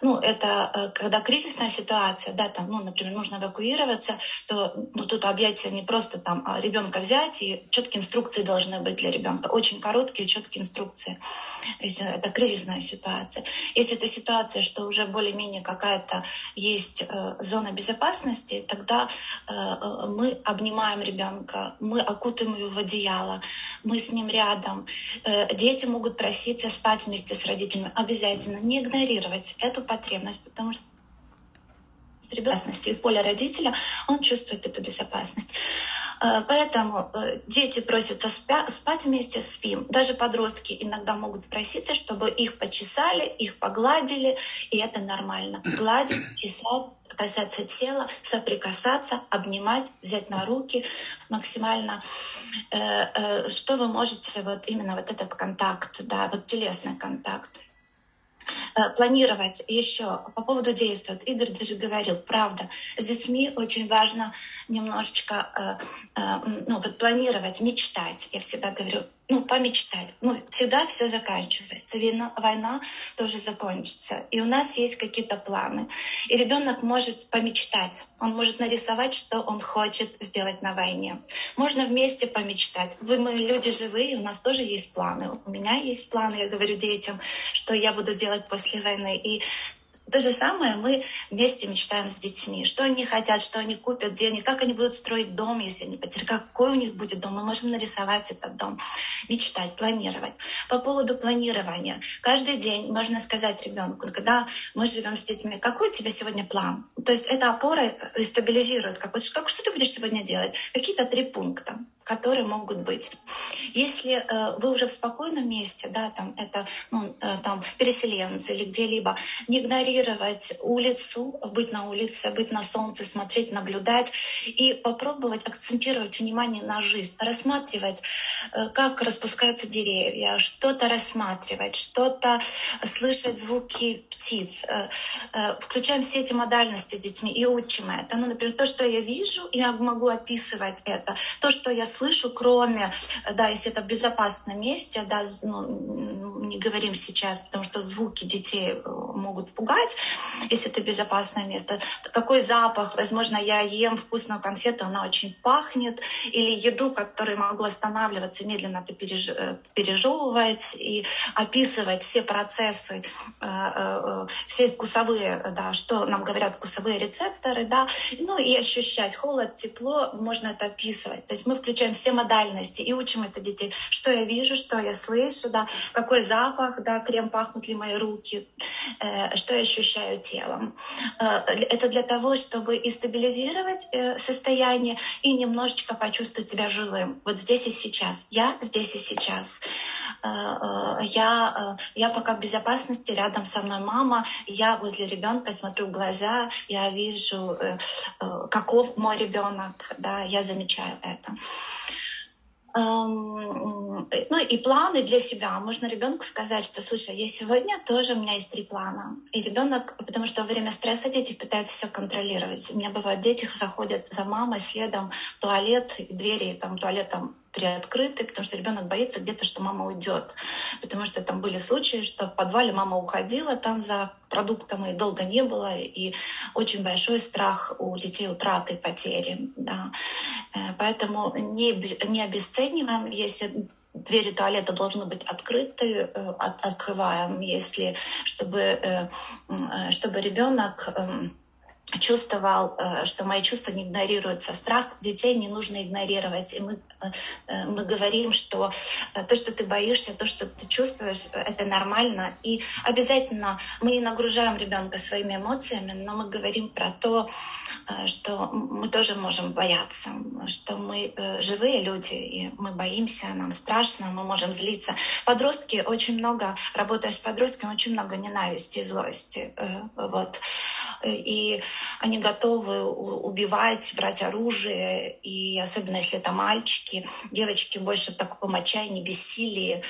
ну, это э, когда кризисная ситуация, да, там, ну, например, нужно эвакуироваться, то ну, тут объятия не просто там а ребенка взять, и четкие инструкции должны быть для ребенка, очень короткие, четкие инструкции, если это кризисная ситуация. Если это ситуация, что уже более-менее какая-то есть э, зона безопасности, тогда э, э, мы обнимаем ребенка, мы окутываем его в одеяло, мы с ним рядом. Э, дети могут проситься спать вместе с родителями. Обязательно не игнорировать эту потребность, потому что безопасности и в поле родителя, он чувствует эту безопасность. Э, поэтому э, дети просятся спя, спать вместе, спим. Даже подростки иногда могут проситься, чтобы их почесали, их погладили, и это нормально. Гладить, чесать, касаться тела, соприкасаться, обнимать, взять на руки максимально. Э, что вы можете, вот именно вот этот контакт, да, вот телесный контакт. Э, планировать еще по поводу действий. Игорь даже говорил, правда, с детьми очень важно немножечко э, э, ну, вот планировать, мечтать. Я всегда говорю, ну, помечтать. Ну, всегда все заканчивается. Война, война тоже закончится. И у нас есть какие-то планы. И ребенок может помечтать. Он может нарисовать, что он хочет сделать на войне. Можно вместе помечтать. Вы, мы люди живые, у нас тоже есть планы. У меня есть планы, я говорю детям, что я буду делать после войны. И то же самое мы вместе мечтаем с детьми. Что они хотят, что они купят, где они, как они будут строить дом, если они потеряют, какой у них будет дом. Мы можем нарисовать этот дом, мечтать, планировать. По поводу планирования. Каждый день можно сказать ребенку, когда мы живем с детьми, какой у тебя сегодня план? То есть это опора стабилизирует. Как, как, что ты будешь сегодня делать? Какие-то три пункта. Которые могут быть. Если э, вы уже в спокойном месте, да, там это ну, э, там переселенцы или где-либо, не игнорировать улицу, быть на улице, быть на солнце, смотреть, наблюдать и попробовать акцентировать внимание на жизнь, рассматривать, э, как распускаются деревья, что-то рассматривать, что-то слышать звуки птиц. Э, э, включаем все эти модальности с детьми и учим это. Ну, например, то, что я вижу, я могу описывать это. То, что я слышу, кроме, да, если это в безопасном месте, да, ну, не говорим сейчас, потому что звуки детей э, могут пугать, если это безопасное место. Какой запах? Возможно, я ем вкусную конфету, она очень пахнет, или еду, которую могу останавливаться, медленно это переж... Э, пережевывать и описывать все процессы, э, все вкусовые, да, что нам говорят вкусовые рецепторы, да, ну и ощущать холод, тепло, можно это описывать. То есть мы включаем все модальности и учим это детей, что я вижу, что я слышу, да, какой запах, да, крем пахнут ли мои руки, э, что я ощущаю телом. Э, это для того, чтобы и стабилизировать э, состояние и немножечко почувствовать себя живым. Вот здесь и сейчас. Я здесь и сейчас. Э, э, я, э, я пока в безопасности, рядом со мной мама, я возле ребенка смотрю в глаза, я вижу, э, э, каков мой ребенок, да, я замечаю это. Эм, ну и планы для себя. Можно ребенку сказать, что, слушай, я сегодня тоже, у меня есть три плана. И ребенок, потому что во время стресса дети пытаются все контролировать. У меня бывают дети заходят за мамой следом в туалет, двери там туалетом приоткрыты, потому что ребенок боится где-то, что мама уйдет. Потому что там были случаи, что в подвале мама уходила там за продуктом, и долго не было, и очень большой страх у детей утраты, потери. Да. Э, поэтому не, не обесцениваем, если двери туалета должны быть открыты, э, от, открываем, если чтобы, э, чтобы ребенок эм, чувствовал, э, что мои чувства не игнорируются. Страх детей не нужно игнорировать. И мы, э, э, мы говорим, что то, что ты боишься, то, что ты чувствуешь, это нормально. И обязательно мы не нагружаем ребенка своими эмоциями, но мы говорим про то, что мы тоже можем бояться, что мы живые люди, и мы боимся, нам страшно, мы можем злиться. Подростки очень много, работая с подростками, очень много ненависти и злости. Вот. И они готовы убивать, брать оружие, и особенно если это мальчики, девочки больше в таком отчаянии, бессилии.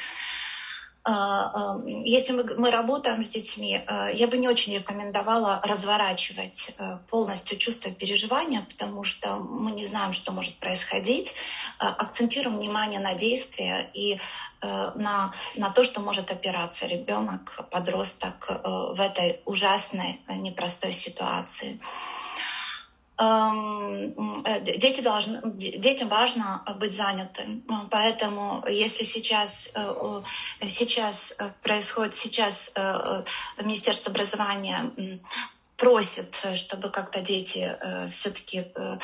А, а, если мы, мы работаем с детьми, а, я бы не очень рекомендовала разворачивать полностью чувство переживания, потому что мы не знаем, что может происходить. Акцентируем внимание на действия и на, на то, что может опираться ребенок, подросток в этой ужасной, непростой ситуации. Э, дети должны, детям важно быть занятым. Поэтому если сейчас, э, сейчас происходит, сейчас э, Министерство образования просит, чтобы как-то дети э, все-таки э,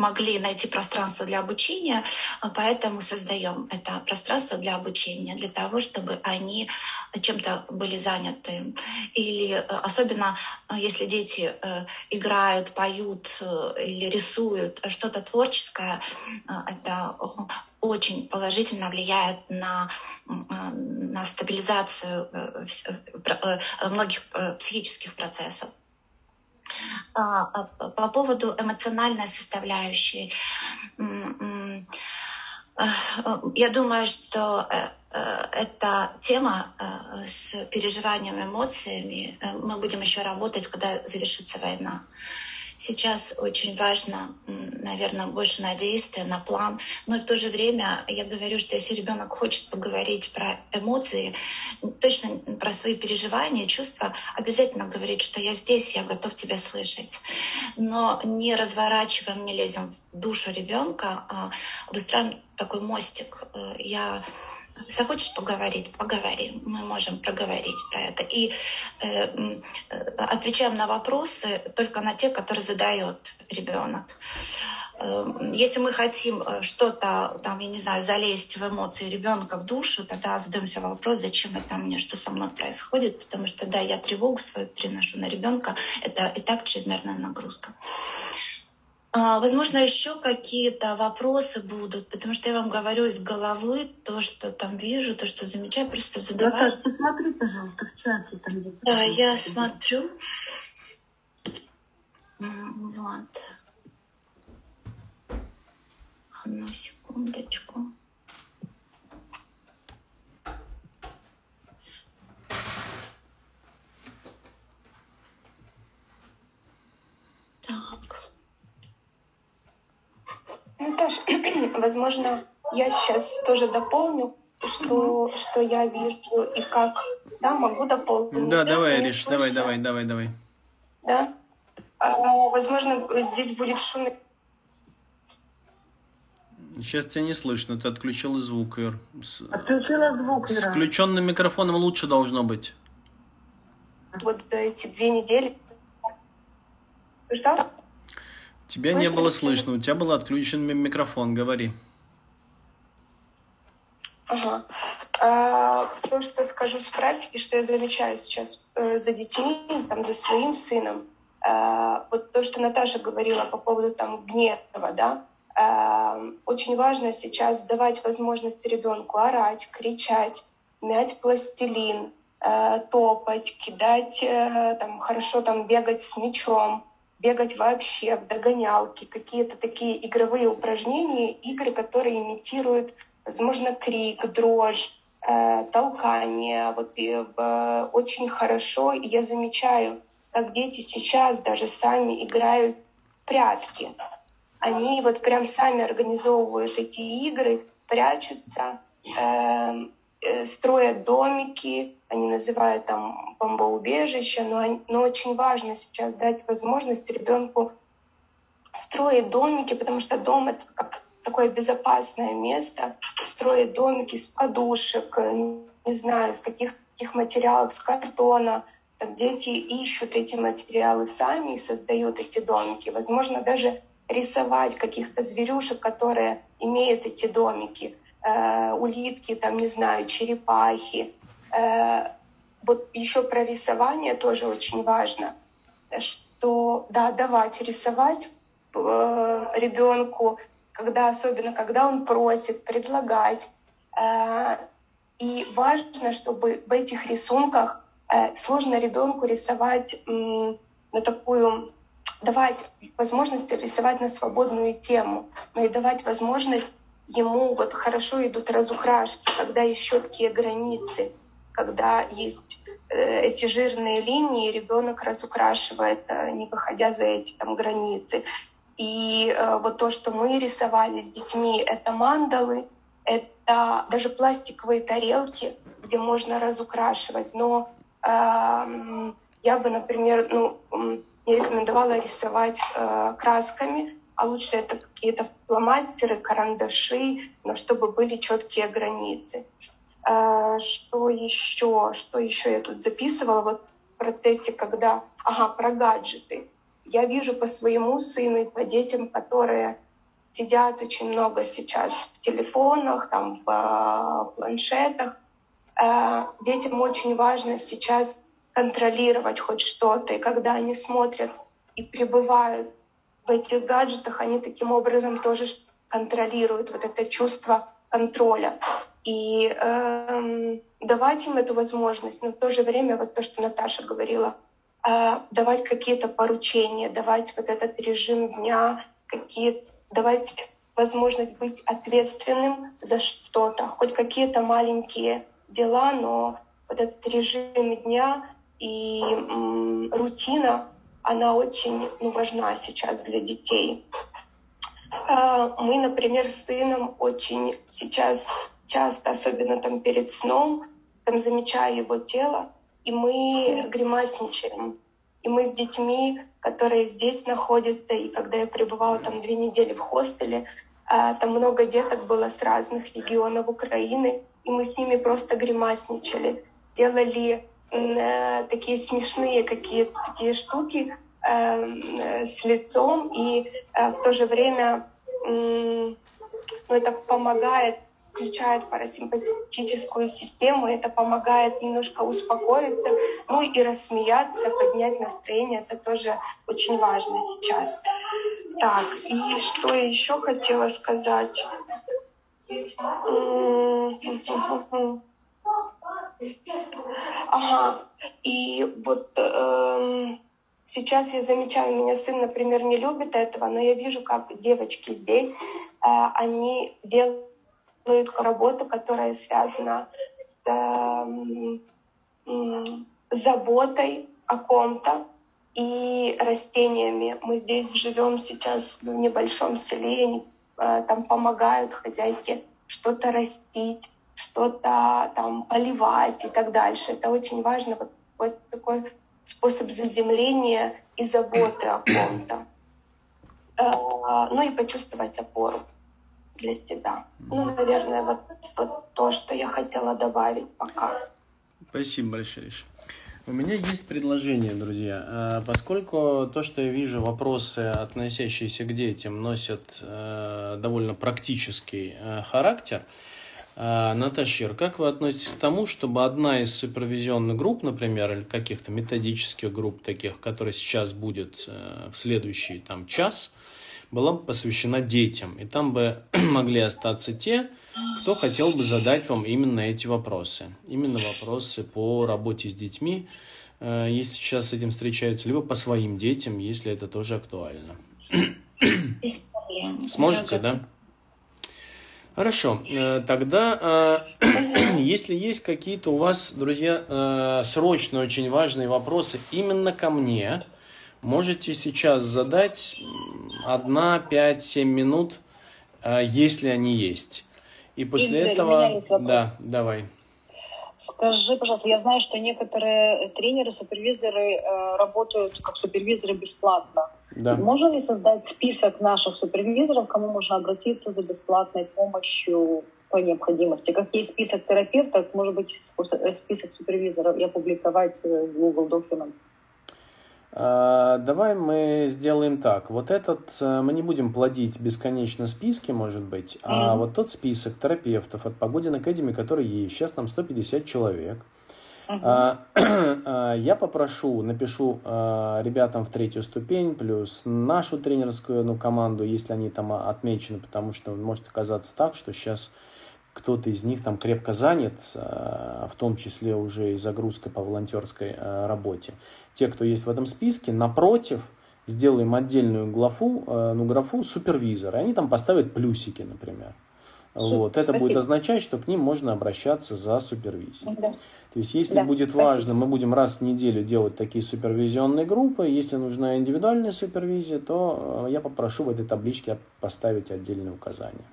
могли найти пространство для обучения, поэтому создаем это пространство для обучения, для того, чтобы они чем-то были заняты. Или э, особенно если дети играют, поют или рисуют что-то творческое, это очень положительно влияет на, на стабилизацию э, э, э, многих психических процессов. А, а, по поводу эмоциональной составляющей, я думаю, что эта тема с переживанием эмоциями, мы будем еще работать, когда завершится война. Сейчас очень важно, наверное, больше на действие, на план. Но в то же время я говорю, что если ребенок хочет поговорить про эмоции, точно про свои переживания, чувства, обязательно говорить, что я здесь, я готов тебя слышать. Но не разворачиваем, не лезем в душу ребенка, а выстраиваем такой мостик. Э, я захочешь поговорить, поговорим. Мы можем проговорить про это. И э, э, отвечаем на вопросы только на те, которые задает ребенок. Э, если мы хотим э, что-то, там, я не знаю, залезть в эмоции ребенка в душу, тогда задаемся вопрос, зачем это мне, что со мной происходит, потому что, да, я тревогу свою переношу на ребенка, это и так чрезмерная нагрузка. А, возможно, еще какие-то вопросы будут, потому что я вам говорю из головы то, что там вижу, то, что замечаю, просто задаваю. Наташ, посмотри, пожалуйста, в чате там есть. Да, я смотрю. Вот. Одну секундочку. Так. Наташ, возможно, я сейчас тоже дополню, что, что я вижу и как. Да, могу дополнить. Да, давай, Ариш, давай, давай, давай, давай. Да? А, возможно, здесь будет шум. Сейчас тебя не слышно, ты отключила звук, Ир. С, Отключила звук, с Ира. включенным микрофоном лучше должно быть. Вот эти две недели. Что? Тебя не Слышно? было слышно, у тебя был отключен ми- микрофон, говори. Ага. А, то, что скажу с практики, что я замечаю сейчас э, за детьми, там, за своим сыном, а, вот то, что Наташа говорила по поводу там гнева, да, а, очень важно сейчас давать возможность ребенку орать, кричать, мять пластилин, э, топать, кидать, э, там, хорошо там бегать с мячом, бегать вообще в догонялки, какие-то такие игровые упражнения, игры, которые имитируют, возможно, крик, дрожь, э, толкание. Вот и, э, очень хорошо, и я замечаю, как дети сейчас даже сами играют в прятки. Они вот прям сами организовывают эти игры, прячутся, э, строят домики, они называют там бомбоубежище, но, но очень важно сейчас дать возможность ребенку строить домики, потому что дом это как такое безопасное место, строить домики с подушек, э, не знаю, с каких, каких материалов, с картона. Там дети ищут эти материалы сами и создают эти домики. Возможно, даже рисовать каких-то зверюшек, которые имеют эти домики. Э, улитки, там, не знаю, черепахи. Э, вот еще про рисование тоже очень важно, что да, давать рисовать э, ребенку, когда особенно когда он просит, предлагать. И важно, чтобы в этих рисунках сложно ребенку рисовать на такую давать возможность рисовать на свободную тему, но и давать возможность ему вот хорошо идут разукрашки, когда есть четкие границы, когда есть э, эти жирные линии, ребенок разукрашивает, э, не выходя за эти там границы. И э, вот то, что мы рисовали с детьми, это мандалы, это даже пластиковые тарелки, где можно разукрашивать. Но эм, я бы, например, ну, не рекомендовала рисовать э, красками, а лучше это какие-то фломастеры, карандаши, но чтобы были четкие границы. Э, что еще? Что еще я тут записывала? Вот в процессе, когда... Ага, про гаджеты. Я вижу по своему сыну и по детям, которые сидят очень много сейчас в телефонах, там, в э, планшетах. Э, Детям очень важно сейчас контролировать хоть что-то. И когда они смотрят и пребывают в этих гаджетах, они таким образом тоже контролируют вот это чувство контроля. И эм, давать им эту возможность, но в то же время, вот то, что Наташа говорила, э, давать какие-то поручения, давать вот этот режим дня, какие, давать возможность быть ответственным за что-то, хоть какие-то маленькие дела, но вот этот режим дня и м, рутина, она очень ну, важна сейчас для детей. А, Мы, например, с сыном очень сейчас часто, особенно там перед сном, там замечаю его тело, и мы гримасничаем. И мы с детьми, которые здесь находятся, и когда я пребывала там две недели в хостеле, а, там много деток было с разных регионов Украины, и мы с ними просто гримасничали, делали э, такие смешные какие-то такие штуки э, э, с лицом, и э, в то же время м, ну, это помогает, включает парасимпатическую систему, это помогает немножко успокоиться, ну и рассмеяться, поднять настроение, это тоже очень важно сейчас. Так, и что еще хотела сказать? Ага, и вот эм, сейчас я замечаю, меня сын, например, не любит этого, но я вижу, как девочки здесь, э, они делают работу, которая связана с эм, м, заботой о ком-то и растениями. Мы здесь живем сейчас в небольшом селе, они э, там помогают хозяйке что-то растить, что-то там поливать и так дальше. Это очень важно, вот, вот такой способ заземления и заботы о ком-то. Э, Ну и почувствовать опору для себя. Ну, наверное, вот, вот то, что я хотела добавить пока. Спасибо большое, Риша. У меня есть предложение, друзья. Э, Поскольку то, что я вижу, вопросы, относящиеся к детям, носят э, довольно практический характер, Наташа Ир, как вы относитесь к тому, чтобы одна из супервизионных групп, например, или каких-то методических групп таких, которые сейчас будет э, в следующий там, час, была бы посвящена детям. И там бы могли остаться те, кто хотел бы задать вам именно эти вопросы. Именно вопросы по работе с детьми, э, если сейчас с этим встречаются, либо по своим детям, если это тоже актуально. Без проблем. Сможете, да? Хорошо, э, тогда, э, если есть какие-то у вас, друзья, э, срочные, очень важные вопросы именно ко мне, можете сейчас задать м, одна, пять, семь минут, если они есть. И после Игорь, этого... Да, давай. Скажи, пожалуйста, я знаю, что некоторые тренеры, супервизоры работают как супервизоры бесплатно. Да. Можно ли создать список наших супервизоров, кому можно обратиться за бесплатной помощью по необходимости? Как есть список терапевтов, может быть, э, список супервизоров и опубликовать э, в Google Documents? А, Давай мы сделаем так. Вот этот э, мы не будем плодить бесконечно списки, может быть, а вот тот список терапевтов от Погодин Академии, который есть, сейчас нам 150 человек. Мгм. А, а, Я попрошу, напишу а, ребятам в третью ступень, плюс нашу тренерскую ну, команду, если они там отмечены, потому что может оказаться так, что сейчас кто-то из них там крепко занят, в том числе уже и загрузкой по волонтерской работе. Те, кто есть в этом списке, напротив, сделаем отдельную главу, ну, графу супервизора. Они там поставят плюсики, например. Супер, Вот. Это будет спасибо. означать, что к ним можно обращаться за супервизией. Да. То есть, если Да, будет спасибо. важно, мы будем раз в неделю делать такие супервизионные группы. Если нужна индивидуальная супервизия, то э, я попрошу в этой табличке поставить отдельные указания.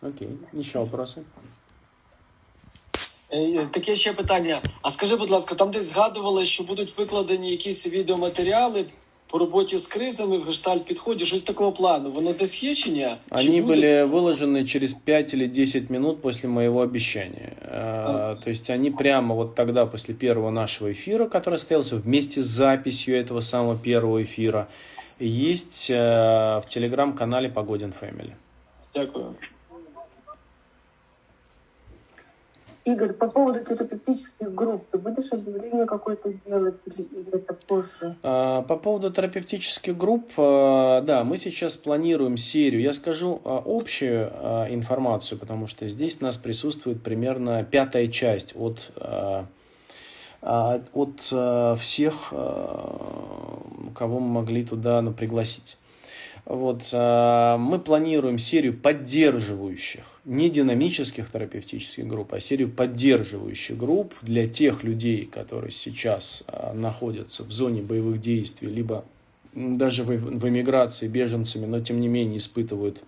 Окей. Еще вопросы? Е, Таке ще питання. А скажи, будь ласка, там десь згадували, що будуть викладені якісь відеоматеріали по роботі з кризами в гештальт підході, щось такого плану. Воно десь є чи ні? Чи Они буде? были выложены через 5 или 10 минут после моего обещания. Э, То есть они прямо вот тогда, после первого нашего эфира, который состоялся вместе с записью этого самого первого эфира, есть э, в телеграм-канале Погодин Family. Дякую. Игорь, по поводу терапевтических групп, ты будешь объявление какое-то делать или, или это позже? А, По поводу терапевтических групп, а, да, мы сейчас планируем серию. Я скажу а, общую а, информацию, потому что здесь у нас присутствует примерно пятая часть от, а, от всех, кого мы могли туда ну, пригласить. Вот, а, мы планируем серию поддерживающих, не динамических терапевтических групп, а серию поддерживающих групп для тех людей, которые сейчас а, находятся в зоне боевых действий, либо даже в, эмиграции беженцами, но тем не менее испытывают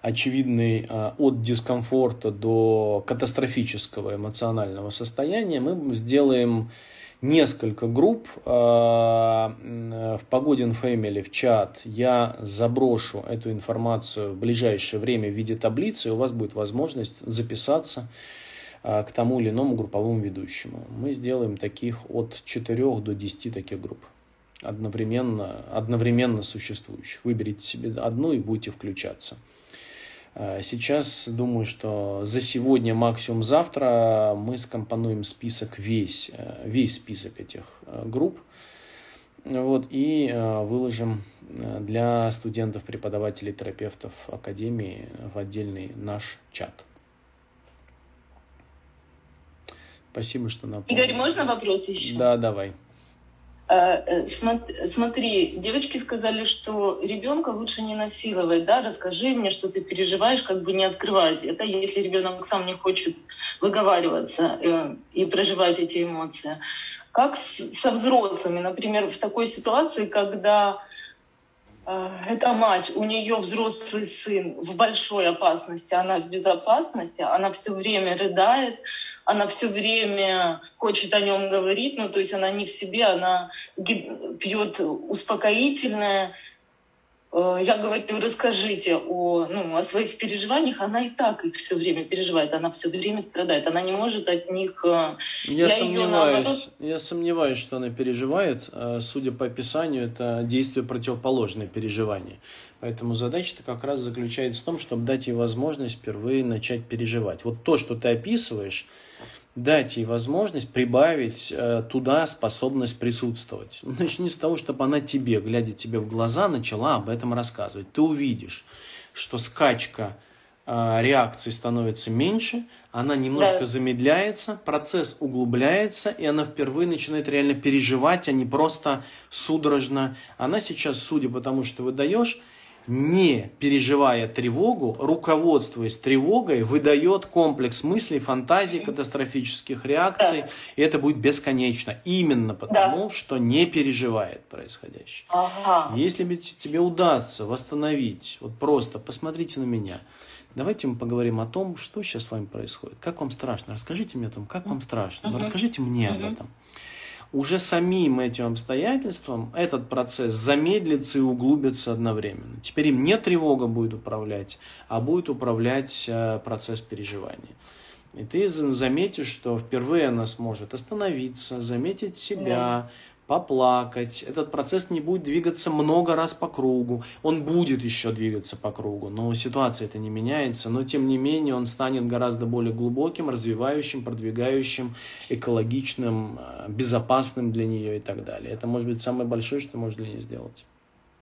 очевидный а, от дискомфорта до катастрофического эмоционального состояния, мы сделаем несколько групп а, в Погодин Family в чат. Я заброшу эту информацию в ближайшее время в виде таблицы, и у вас будет возможность записаться а, к тому или иному групповому ведущему. Мы сделаем таких от 4 до 10 таких групп одновременно, одновременно существующих. Выберите себе одну и будете включаться. А, Сейчас думаю, что за сегодня, максимум завтра, мы скомпонуем список весь, э, весь список этих э, групп. Вот, и э, выложим э, для студентов, преподавателей, терапевтов Академии в отдельный наш чат. Спасибо, что напомнил. Игорь, можно вопрос еще? Да, давай. А, э, смотри, девочки сказали, что ребенка лучше не насиловать, да, расскажи мне, что ты переживаешь, как бы не открывать. Это если ребенок сам не хочет выговариваться э, и проживать эти эмоции. Как со взрослыми, например, в такой ситуации, когда э, эта мать, у нее взрослый сын в большой опасности, она в безопасности, она все время рыдает, она все время хочет о нем говорить, ну то есть она не в себе, она пьет успокоительное. Э, я говорю, расскажите о, ну, о своих переживаниях. Она и так их все время переживает, она все время страдает, она не может от них... Э, я, я сомневаюсь, наоборот... я сомневаюсь, что она переживает. Э, судя по описанию, это действие противоположное переживание. Поэтому задача-то как раз заключается в том, чтобы дать ей возможность впервые начать переживать. Вот то, что ты описываешь, дать ей возможность прибавить э, туда способность присутствовать. Начни с того, чтобы она тебе, глядя тебе в глаза, начала об этом рассказывать. Ты увидишь, что скачка э, реакции становится меньше, она немножко да. замедляется, процесс углубляется, и она впервые начинает реально переживать, а не просто судорожно. Она сейчас, судя по тому, что выдаешь, не переживая тревогу, руководствуясь тревогой, выдает комплекс мыслей, фантазий, катастрофических реакций, да. и это будет бесконечно. Именно потому, да. что не переживает происходящее. Ага. Если тебе удастся восстановить, вот просто посмотрите на меня, давайте мы поговорим о том, что сейчас с вами происходит, как вам страшно, расскажите мне о том, как вам страшно, угу. расскажите мне об этом уже самим этим обстоятельством этот процесс замедлится и углубится одновременно. Теперь им не тревога будет управлять, а будет управлять э, процесс переживания. И ты заметишь, что впервые она сможет остановиться, заметить себя, поплакать. Этот процесс не будет двигаться много раз по кругу. Он будет еще двигаться по кругу, но ситуация это не меняется. Но тем не менее он станет гораздо более глубоким, развивающим, продвигающим, экологичным, э, безопасным для нее и так далее. Это может быть самое большое, что можешь для нее сделать.